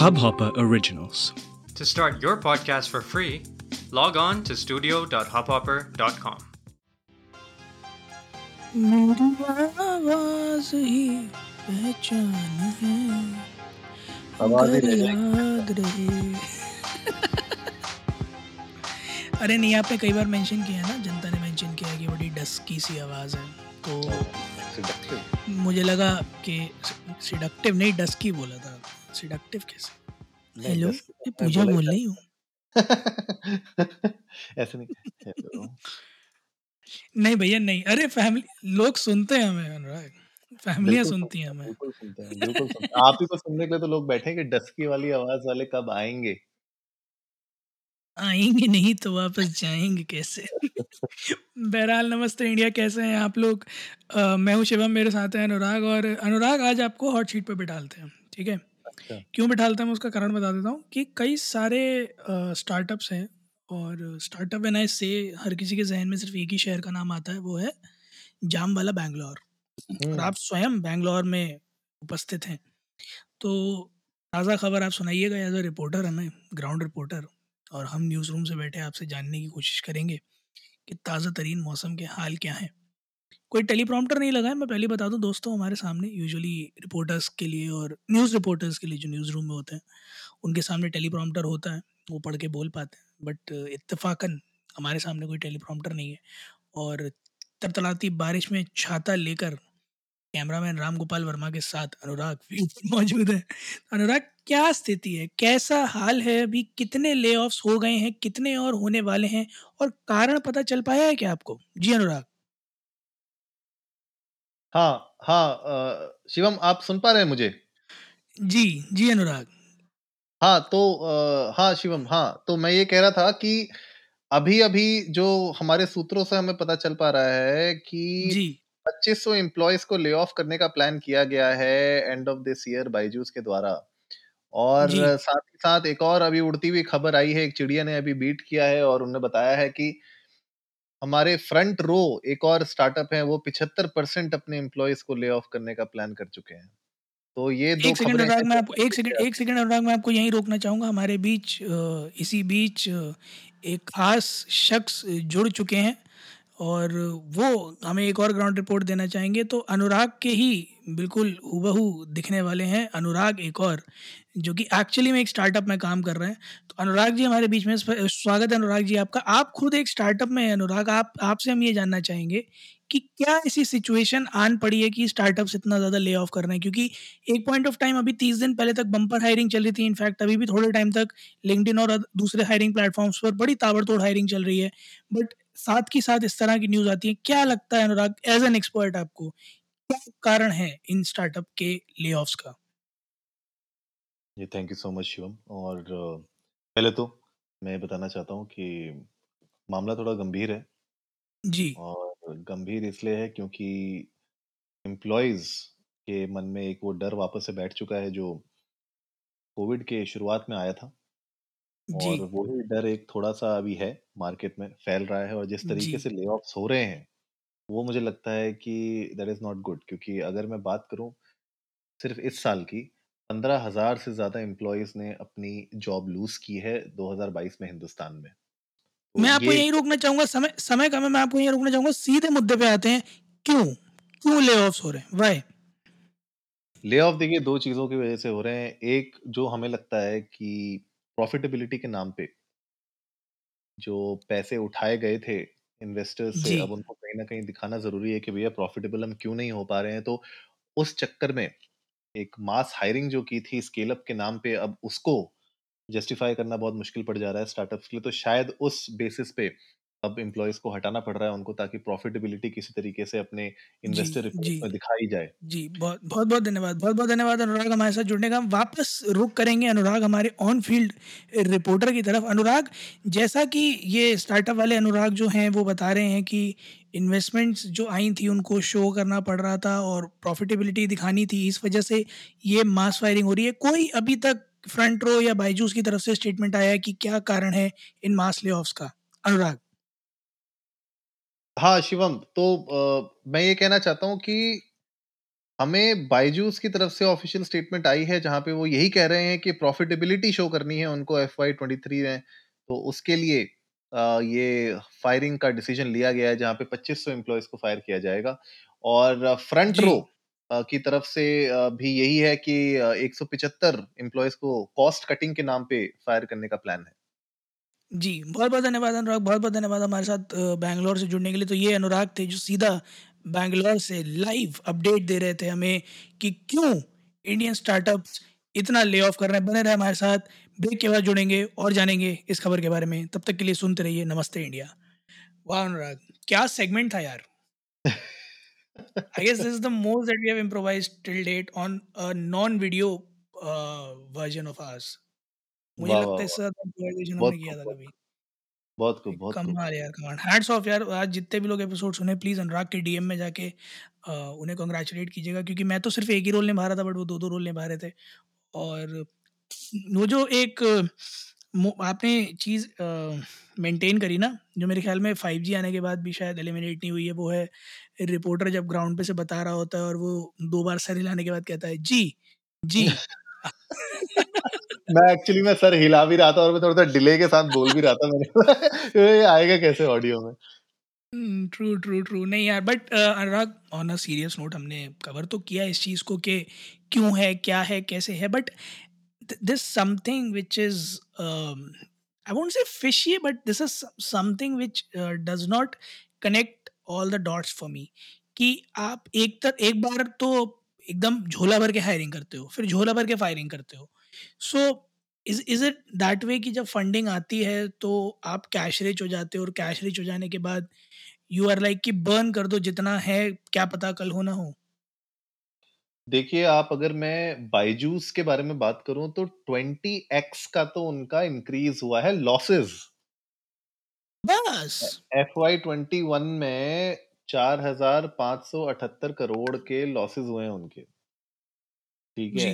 Hubhopper Originals. To start your podcast for free, log on to studio.hubhopper.com. आवाज़ ही पहचान है आवाज़ ही अगर रह जाएगी। याद रहे अरे नहीं आपने कई बार मेंशन किया है ना जनता ने मेंशन किया है कि बड़ी डस्की सी आवाज़ है तो मुझे लगा कि सिडक्टिव नहीं डस्की बोला था सिडक्टिव कैसे? हेलो मैं तो पूजा बोल रही हूँ। ऐसे नहीं नहीं भैया नहीं। अरे फैमिली लोग सुनते हैं हमें अनुराग। फैमिलियाँ सुनती हैं हमें। बिल्कुल सुनते हैं बिल्कुल सुनते हैं। आप ही को सुनने के लिए तो लोग बैठे हैं कि डस्की वाली आवाज़ वाले कब आएँगे? आएँगे नहीं तो वापस जाएँगे कैसे? बहरहाल नमस्ते इंडिया कैसे हैं आप लोग? अ, मैं हूँ शिवम मेरे साथ हैं अनुराग और अनुराग आज आपको हॉट शीट पे बिठालते हैं ठीक है? अच्छा क्यों बिठालते हैं मैं उसका कारण बता देता हूँ कि कई सारे स्टार्टअप्स हैं और स्टार्टअप एन आई से हर किसी के जहन में सिर्फ़ एक ही शहर का नाम आता है वो है जाम वाला बैंगलोर। और हम्म, आप स्वयं बैंगलोर में उपस्थित हैं। तो ताज़ा खबर आप सुनाइएगा एज अ रिपोर्टर हमें ग्राउंड रिपोर्टर और हम न्यूज़ रूम से बैठे आपसे जानने की कोशिश करेंगे कि ताज़ा तरीन मौसम के हाल क्या हैं। कोई टेलीप्रॉम्प्टर नहीं लगा है। मैं पहले बता दूँ, दोस्तों हमारे सामने यूजुअली रिपोर्टर्स के लिए और न्यूज़ रिपोर्टर्स के लिए जो न्यूज़ रूम में होते हैं, उनके सामने टेलीप्रॉम्प्टर होता है, वो पढ़ के बोल पाते हैं। बट इत्तेफाकन हमारे सामने कोई टेलीप्रॉम्प्टर नहीं है। और तरतलाती बारिश में छाता लेकर कैमरामैन राम गोपाल वर्मा के साथ अनुराग भी मौजूद है। अनुराग, क्या स्थिति है? कैसा हाल है? अभी कितने ले हो गए हैं? कितने और होने वाले हैं? और कारण पता चल पाया है क्या आपको? जी अनुराग। हाँ हाँ अ, शिवम आप सुन पा रहे हैं मुझे? जी जी अनुराग। हाँ तो अ, हाँ शिवम हाँ तो मैं ये कह रहा था कि अभी अभी जो हमारे सूत्रों से हमें पता चल पा रहा है कि जी। 2500 एम्प्लॉयज़ को ले ऑफ़ करने का प्लान किया गया है end of this year Byju's के द्वारा। और जी। साथ ही साथ एक और अभी उड़ती हुई खबर आई है एक चिड़िया ने अभी बीट किया है और उन्होंने बताया है कि हमारे फ्रंट रो एक और स्टार्टअप है वो 75 परसेंट अपने एम्प्लॉयज़ को ले ऑफ़ करने का प्लान कर चुके हैं। तो ये दो एक सेकंड अनुराग मैं आपको एक सेकंड एक सेकंड अनुराग मैं आपको यहीं रोकना चाहूँगा। हमारे बीच इसी बीच एक खास शख्स जुड़ चुके हैं। और वो हमें एक और ग्राउंड रिपोर्ट देना चाहेंगे तो अनुराग के ही बिल्कुल हूबहू दिखने वाले हैं। अनुराग एक और, जो कि एक्चुअली में एक स्टार्टअप में काम कर रहे हैं। तो अनुराग जी हमारे बीच में स्वागत है अनुराग जी आपका। आप खुद एक स्टार्टअप में हैं अनुराग, आप, आपसे हम ये जानना चाहेंगे कि क्या ऐसी सिचुएशन आन पड़ी है कि स्टार्टअप्स इतना ज़्यादा ले ऑफ़ कर रहे हैं? क्योंकि एक पॉइंट ऑफ़ टाइम अभी तीस दिन पहले तक बम्पर हायरिंग चल रही थी। इनफैक्ट अभी भी थोड़े टाइम तक लिंक्डइन और दूसरे हायरिंग प्लेटफॉर्म्स पर बड़ी ताबड़तोड़ हायरिंग चल रही है। बट साथ की साथ इस तरह की न्यूज़ आती है। क्या लगता है अनुराग एज एन एक्सपर्ट आपको क्या कारण है इन स्टार्टअप के ले का? ये thank you so much Shivam. और पहले तो मैं बताना चाहता हूँ कि मामला थोड़ा गंभीर है। जी। और गंभीर इसलिए है क्योंकि एम्प्लॉयज़ के मन में एक वो डर वापस से बैठ चुका है जो कोविड के शुरुआत में आया था। जी। और वही डर एक थोड़ा सा अभी है मार्केट में फैल रहा है और जिस जी। तरीके से ले हो रहे हैं वो मुझे लगता है कि दैट इज़ नॉट गुड क्योंकि अगर मैं बात करूँ सिर्फ़ इस साल की पंद्रह हज़ार से ज़्यादा एम्प्लॉयज़ ने अपनी जॉब लूज की है 2022 में हिंदुस्तान में। तो मैं आपको ये यहीं रोकना चाहूँगा समय समय कम है मैं आपको यहीं रोकना चाहूँगा सीधे मुद्दे पे आते हैं क्यों? क्यों ले हो रहे हैं? वाई ले ऑफ़ देखिए दो चीज़ों की वजह से हो रहे हैं एक जो हमें लगता है कि प्रॉफिटेबिलिटी के नाम पे जो पैसे उठाए गए थे इन्वेस्टर्स से जी। अब उनको कहीं ना कहीं दिखाना ज़रूरी है कि भैया प्रॉफिटेबल हम क्यों नहीं हो पा रहे हैं? तो उस चक्कर में एक मास हायरिंग जो की थी स्केल अप के नाम पे अब उसको जस्टिफाई करना बहुत मुश्किल पड़ जा रहा है स्टार्टअप्स के लिए तो शायद उस बेसिस पे अब एम्प्लॉयज़ को हटाना पड़ रहा है उनको ताकि प्रॉफिटेबिलिटी किसी तरीके से अपने जी इन्वेस्टर रिपोर्ट में दिखाई जाए। जी बहुत बहुत बहुत धन्यवाद बहुत बहुत धन्यवाद अनुराग हमारे साथ जुड़ने का। हम वापस रुक करेंगे अनुराग हमारे ऑन फ़ील्ड रिपोर्टर की तरफ़। अनुराग जैसा कि ये स्टार्टअप वाले अनुराग जो हैं वो बता रहे हैं कि इन्वेस्टमेंट्स जो आई थी उनको शो करना पड़ रहा था और प्रॉफिटेबिलिटी दिखानी थी। इस वजह से ये मास फायरिंग हो रही है। कोई अभी तक फ्रंट रो या बाईजूस की तरफ़ से स्टेटमेंट आया है कि क्या कारण है इन मास ले का? अनुराग। हाँ शिवम तो अ, मैं ये कहना चाहता हूँ कि हमें बायजूस की तरफ़ से ऑफिशियल स्टेटमेंट आई है जहाँ पे वो यही कह रहे हैं कि प्रॉफिटेबिलिटी शो करनी है उनको एफ़ वाई ट्वेंटी थ्री में। तो उसके लिए आ, ये फायरिंग का डिसीज़न लिया गया है जहाँ पे 2500 एम्प्लॉयज़ को फायर किया जाएगा। और फ्रंट जी। रो की तरफ़ से आ, भी यही है कि एक सौ पिछहत्तर एम्प्लॉयज़ को कॉस्ट कटिंग के नाम पे फायर करने का प्लान है। जी बहुत बहुत धन्यवाद अनुराग बहुत बहुत धन्यवाद हमारे साथ बैंगलोर से जुड़ने के लिए। तो ये अनुराग थे जो सीधा बैंगलोर से लाइव अपडेट दे रहे थे हमें कि क्यों इंडियन स्टार्टअप्स इतना ले ऑफ़ कर रहे हैं। बने रहे हमारे साथ ब्रेक के बाद जुड़ेंगे और जानेंगे इस खबर के बारे में। तब तक के लिए सुनते रहिए नमस्ते इंडिया। वाह अनुराग क्या सेगमेंट था यार? I guess this is the most that we have improvised till date on a non-video uh, version of ours. मुझे वाह लगता वाह है इससे वाह। ज़्यादा improvisation बहुत हमने किया खूब था बहुत कभी। बहुत खूब बहुत खूब। कमाल यार कमाल। हैट्स ऑफ़ यार आज जितने भी लोग एपिसोड सुने प्लीज़ अनुराग के डीएम में जाके अ, उन्हें कॉन्ग्रेचुलेट कीजिएगा क्योंकि मैं तो सिर्फ़ एक ही रोल निभा रहा था बट वो दो दो रोल निभा रहे थे। और वो जो एक मो- आपने चीज़ मेंटेन करी ना जो मेरे ख्याल में फाइव जी आने के बाद भी शायद एलिमिनेट नहीं हुई है वो है रिपोर्टर जब ग्राउंड पे से बता रहा होता है और वो दो बार सर हिलाने के बाद कहता है जी जी। मैं एक्चुअली मैं सर हिला भी रहा था और मैं थोड़ा सा डिले के साथ बोल भी रहा था मैंने आएगा कैसे ऑडियो में? ट्रू ट्रू ट्रू नहीं यार but Anurag on a serious note हमने कवर तो किया इस चीज़ को कि क्यों है, क्या है, कैसे है but this something which is I won't say fishy but this is something which does not connect all the dots for me कि आप एक तर, एक बार तो एकदम झोला भर के हायरिंग करते हो, फिर झोला भर के फायरिंग करते हो। So is is it that way कि जब फंडिंग आती है तो आप कैश रिच हो जाते हो और कैश रिच हो जाने के बाद यू आर लाइक कि बर्न कर दो जितना है क्या पता कल हो ना हो? देखिए आप अगर मैं बायजूस के बारे में बात करूँ तो 20x का तो उनका इंक्रीज हुआ है लॉसेस बस। एफ़ वाई ट्वेंटी वन में चार हज़ार पाँच सौ अठहत्तर करोड़ के लॉसेस हुए हैं उनके। ठीक है?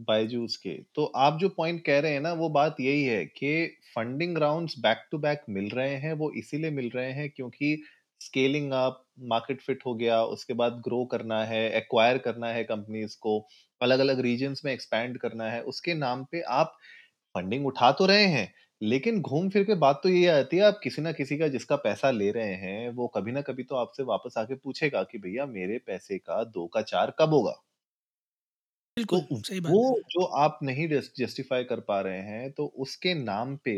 बायजूस के। तो आप जो पॉइंट कह रहे हैं ना, वो बात यही है कि funding rounds back to back मिल रहे हैं, वो इसीलिए मिल रहे हैं क्योंकि स्केलिंग अप मार्केट फिट हो गया, उसके बाद ग्रो करना है एक्वायर करना है कंपनीज़ को अलग अलग रीजन्स में एक्सपैंड करना है, उसके नाम पे आप फंडिंग उठा तो रहे हैं, लेकिन घूम फिर के बात तो ये आती है, आप किसी ना किसी का जिसका पैसा ले रहे हैं, वो कभी ना कभी तो आपसे वापस आके पूछेगा कि, भैया मेरे पैसे का दो का चार कब होगा? तो सही बात वो है। जो आप नहीं जस्टिफाई कर पा रहे हैं तो उसके नाम पे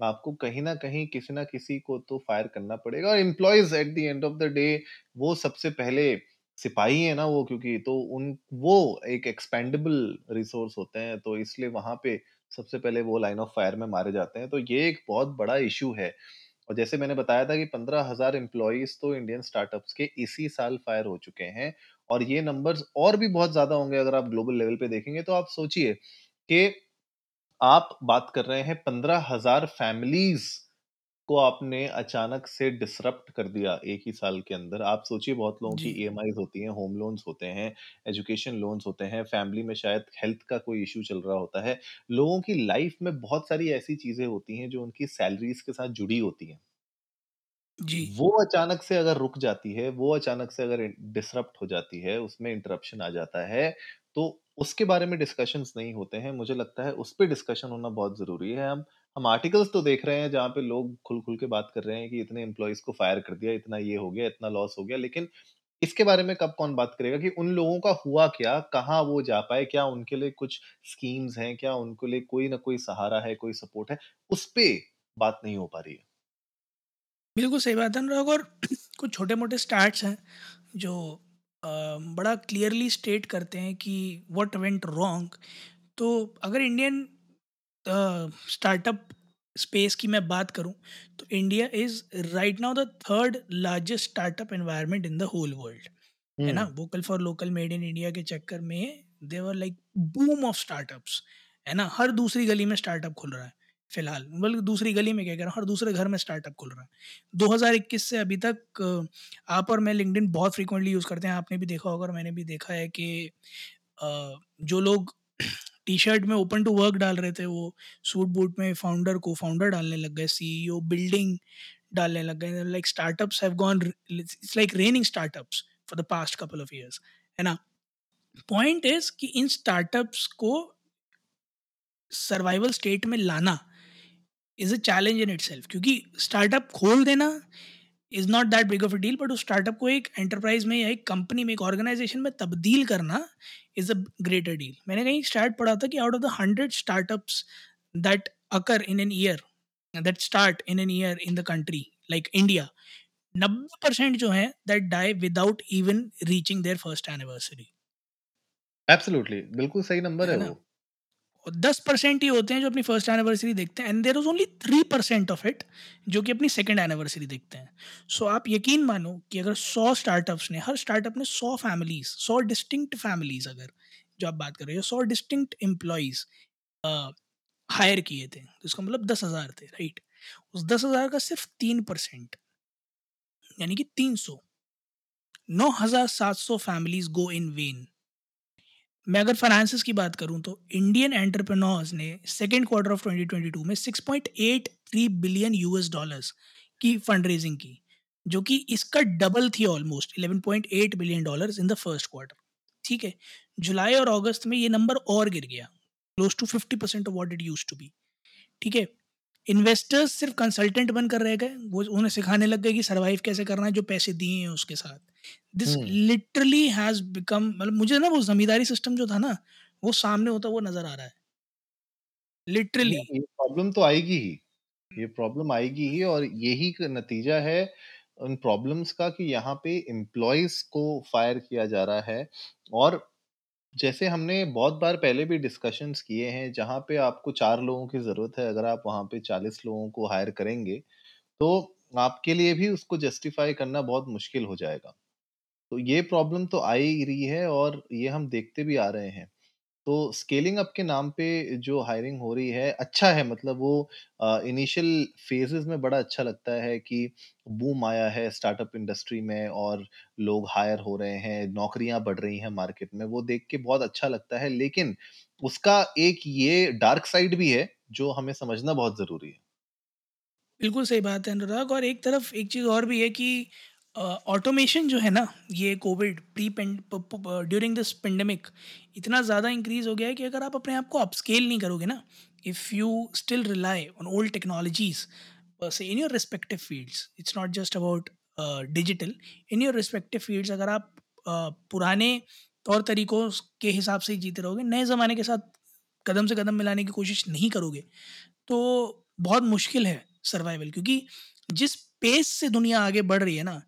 आपको कहीं ना कहीं किसी ना किसी को तो फायर करना पड़ेगा और employees at the end of the day वो सबसे पहले सिपाही है ना वो क्योंकि तो उन वो एक एक्सपेंडेबल रिसोर्स होते हैं तो इसलिए वहाँ पे सबसे पहले वो लाइन ऑफ़ फायर में मारे जाते हैं। तो ये एक बहुत बड़ा इशू है। और जैसे मैंने बताया था कि पंद्रह हज़ार एम्प्लॉयज़ तो इंडियन स्टार्टअप्स के इसी साल फायर हो चुके हैं और ये नंबर्स और भी बहुत ज़्यादा होंगे अगर आप ग्लोबल लेवल पे देखेंगे तो आप सोचिए कि आप बात कर रहे हैं पंद्रह हज़ार फैमिलीज़ को आपने अचानक से डिसरप्ट कर दिया एक ही साल के अंदर। आप सोचिए बहुत लोगों की ई होती हैं होम लोन्स होते हैं एजुकेशन लोन्स होते हैं फैमिली में शायद हेल्थ का कोई इशू चल रहा होता है। लोगों की लाइफ में बहुत सारी ऐसी चीज़ें होती हैं जो उनकी सैलरीज के साथ जुड़ी होती हैं। जी वो अचानक से अगर रुक जाती है, वो अचानक से अगर डिसरप्ट हो जाती है, उसमें इंटरप्शन आ जाता है, तो उसके बारे में डिस्कशंस नहीं होते हैं। मुझे लगता है उस पर डिस्कशन होना बहुत ज़रूरी है। हम हम आर्टिकल्स तो देख रहे हैं जहाँ पे लोग खुल-खुल के बात कर रहे हैं कि इतने एम्प्लॉइज़ को फायर कर दिया, इतना ये हो गया, इतना लॉस हो गया। लेकिन इसके बारे में कब कौन बात करेगा कि उन लोगों का हुआ क्या? कहाँ वो जा पाए? क्या उनके लिए कुछ स्कीम्स हैं? क्या उनके लिए कोई ना कोई सहारा है, कोई सपोर्ट है? उस पे बात नहीं हो पा रही है। बिल्कुल सही बात है अनुराग। और कुछ छोटे मोटे स्टार्ट्स हैं जो अ, बड़ा क्लियरली स्टेट करते हैं कि व्हाट वेंट रॉन्ग तो अगर इंडियन स्टार्टअप स्पेस की मैं बात करूँ तो India is right now the third largest startup environment in the whole world है ना? Vocal for local made in India के चक्कर में there were like boom of startups है ना? हर दूसरी गली में स्टार्टअप खुल रहा है। फ़िलहाल बल्कि दूसरी गली में क्या कह रहा हूँ, हर दूसरे घर में स्टार्टअप खुल रहा है। 2021 से अभी तक आप और मैं लिंक्डइन बहुत फ्रीक्वेंटली यूज़ करते हैं। आपने भी देखा होगा और मैंने भी देखा है कि जो लोग टी शर्ट में ओपन टू वर्क डाल रहे थे, वो सूट बूट में फाउंडर को फाउंडर डालने लग गए सीईओ बिल्डिंग डालने लग गए। Like startups have gone it's like raining startups for the past couple of years है ना? पॉइंट इज़ कि इन स्टार्टअप्स को सर्वाइवल स्टेट में लाना is a challenge in it क्योंकि स्टार्टअप खोल देना is not that big of a deal but उस स्टार्टअप को एक एंटरप्राइज में या एक कंपनी में एक ऑर्गेनाइजेशन में तब्दील करना इज़ अ ग्रेटर डील मैंने कहीं स्टार्ट पढ़ा था कि out of the hundred startups that occur in an year that start in an year in the country like India नब्बे परसेंट जो है that die without even reaching their first anniversary absolutely बिल्कुल सही number है, है वो। दस percent ही होते हैं जो अपनी फ़र्स्ट एनिवर्सरी देखते हैं and there is only three percent of it जो कि अपनी सेकेंड एनिवर्सरी देखते हैं। सो so, आप यकीन मानो कि अगर सौ स्टार्टअप्स ने हर स्टार्टअप ने सौ फैमिलीज़ सौ डिस्टिंक्ट फैमिलीज़ अगर जो आप बात कर रहे हो सौ डिस्टिंक्ट एम्प्लॉयज़ हायर किए थे तो इसका मतलब दस हज़ार थे राइट उस दस हज़ार का सिर्फ़ तीन परसेंट यानी कि तीन सौ नौ हज़ार सात सौ फैमिलीज़ गो इन वेन मैं अगर फाइनेंसिस की बात करूँ तो इंडियन एंटरप्रेन्योर्स ने सेकेंड क्वार्टर ऑफ़ 2022 में 6.83 बिलियन यूएस डॉलर्स की फंड रेजिंग की जो कि इसका डबल थी almost 11.8 billion dollars in the first quarter ठीक है? जुलाई और अगस्त में ये नंबर और गिर गया close to fifty percent of what it use to be ठीक है? इन्वेस्टर्स सिर्फ़ कंसल्टेंट बनकर रह गए, वो उन्हें सिखाने लग गए कि सर्वाइव कैसे करना है, जो पैसे दिए हैं उसके साथ। दिस लिटरली हैज़ बिकम मतलब मुझे ना वो जमींदारी सिस्टम जो था ना वो सामने होता वो नज़र आ रहा है। लिटरली प्रॉब्लम तो आएगी ही। ये प्रॉब्लम आएगी ही और यही नतीजा है उन प्रॉब्लम्स का कि यहाँ पे एम्प्लॉयज़ को फायर किया जा रहा है और जैसे हमने बहुत बार पहले भी डिस्कशंस किए हैं जहाँ पे आपको चार लोगों की ज़रूरत है अगर आप वहाँ पे चालीस लोगों को हायर करेंगे तो आपके लिए भी उसको जस्टिफाई करना बहुत मुश्किल हो जाएगा। तो ये प्रॉब्लम तो आ ही रही है और ये हम देखते भी आ रहे हैं। तो स्केलिंग अप के नाम पे जो हायरिंग हो रही है अच्छा है मतलब वो इनिशियल फेजेस में बड़ा अच्छा लगता है कि बूम आया है स्टार्टअप इंडस्ट्री में और लोग हायर हो रहे हैं, नौकरियाँ बढ़ रही हैं मार्केट में, वो देख के बहुत अच्छा लगता है। लेकिन उसका एक ये डार्क साइड भी है जो हमें समझना बहुत ज़रूरी है। बिल्कुल सही बात है, अनुराग। और एक तरफ़ एक चीज़ और भी है कि ऑटोमेशन जो है ना ये Covid pre during this pandemic इतना ज़्यादा इंक्रीज हो गया है कि अगर आप अपने आप को अपस्केल नहीं करोगे ना if you still rely on old technologies से in your respective fields it's not just about digital in your respective fields अगर आप uh, पुराने तौर तरीक़ों के हिसाब से जीते रहोगे नए ज़माने के साथ कदम से कदम मिलाने की कोशिश नहीं करोगे तो बहुत मुश्किल है सर्वाइवल क्योंकि जिस पेस से दुनिया आगे बढ़ रही है ना,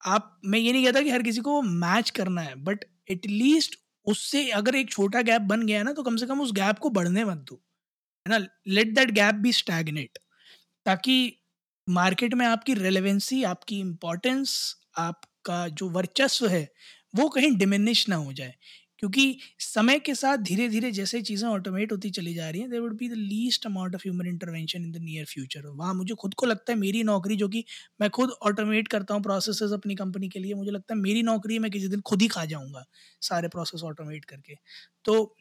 आप, मैं ये नहीं कहता कि हर किसी को मैच करना है बट एटलीस्ट उससे अगर एक छोटा गैप बन गया है ना तो कम से कम उस गैप को बढ़ने मत दो, है ना? Let that gap be stagnate ताकि मार्केट में आपकी रेलेवेंसी आपकी इम्पोर्टेंस आपका जो वर्चस्व है, वो कहीं डिमिनिश ना हो जाए। क्योंकि समय के साथ धीरे धीरे जैसे चीज़ें ऑटोमेट होती चली जा रही हैं there would be the least amount of human intervention in the near future वहाँ मुझे खुद को लगता है मेरी नौकरी जो कि मैं खुद ऑटोमेट करता हूँ प्रोसेस अपनी कंपनी के लिए, मुझे लगता है मेरी नौकरी मैं किसी दिन खुद ही खा जाऊँगा सारे प्रोसेस ऑटोमेट करके। तो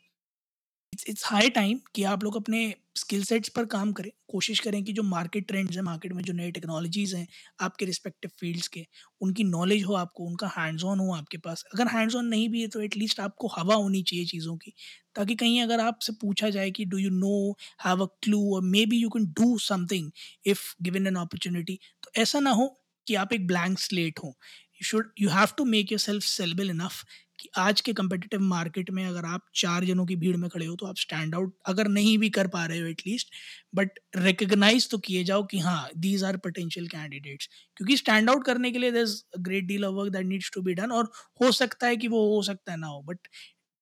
इट्स हाई टाइम कि आप लोग अपने स्किल सेट्स पर काम करें। कोशिश करें कि जो मार्केट ट्रेंड्स हैं, मार्केट में जो नए टेक्नोलॉजीज़ हैं आपके रिस्पेक्टिव फील्ड्स के, उनकी नॉलेज हो आपको, उनका हैंड्स ऑन हो आपके पास। अगर हैंड्स ऑन नहीं भी है तो एटलीस्ट आपको हवा होनी चाहिए चीज़ों की, ताकि कहीं अगर आपसे पूछा जाए कि do you know have a clue और maybe you can do something if given an opportunity तो ऐसा ना हो कि आप एक ब्लैंक स्लेट हो। You should you have to make yourself sellable enough कि आज के कम्पिटिटिव मार्केट में अगर आप चार जनों की भीड़ में खड़े हो तो आप स्टैंड आउट अगर नहीं भी कर पा रहे हो एटलीस्ट बट रिकग्नाइज तो किए जाओ कि हाँ दीज आर पोटेंशियल कैंडिडेट्स क्योंकि स्टैंड आउट करने के लिए there is great deal of work that needs to be done और हो सकता है कि वो हो सकता है ना हो बट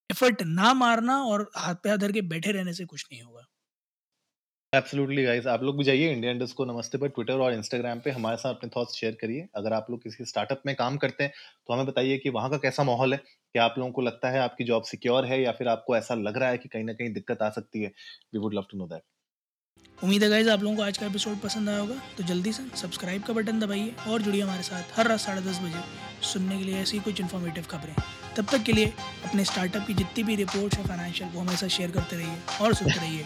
एफर्ट ना मारना और हाथ पे हाथ धर के बैठे रहने से कुछ नहीं होगा। एब्सोल्युटली गाइस आप लोग भी जाइए इंडिया इंडस्को नमस्ते पर ट्विटर और इंस्टाग्राम पे हमारे साथ अपने थॉट्स शेयर करिए। अगर आप लोग किसी स्टार्टअप में काम करते हैं तो हमें बताइए कि वहाँ का कैसा माहौल है? क्या आप लोगों को लगता है आपकी जॉब सिक्योर है या फिर आपको ऐसा लग रहा है कि कहीं ना कहीं दिक्कत आ सकती है? We would love to know that उम्मीद है गाइज़ आप लोगों को आज का एपिसोड पसंद आया होगा। तो जल्दी से सब्सक्राइब का बटन दबाइए और जुड़िए हमारे साथ हर रात साढ़े दस बजे सुनने के लिए ऐसी कुछ इन्फॉर्मेटिव खबरें। तब तक के लिए अपने स्टार्टअप की जितनी भी रिपोर्ट्स है फाइनेंशियल वो हमेशा शेयर करते रहिए और सुनते रहिए।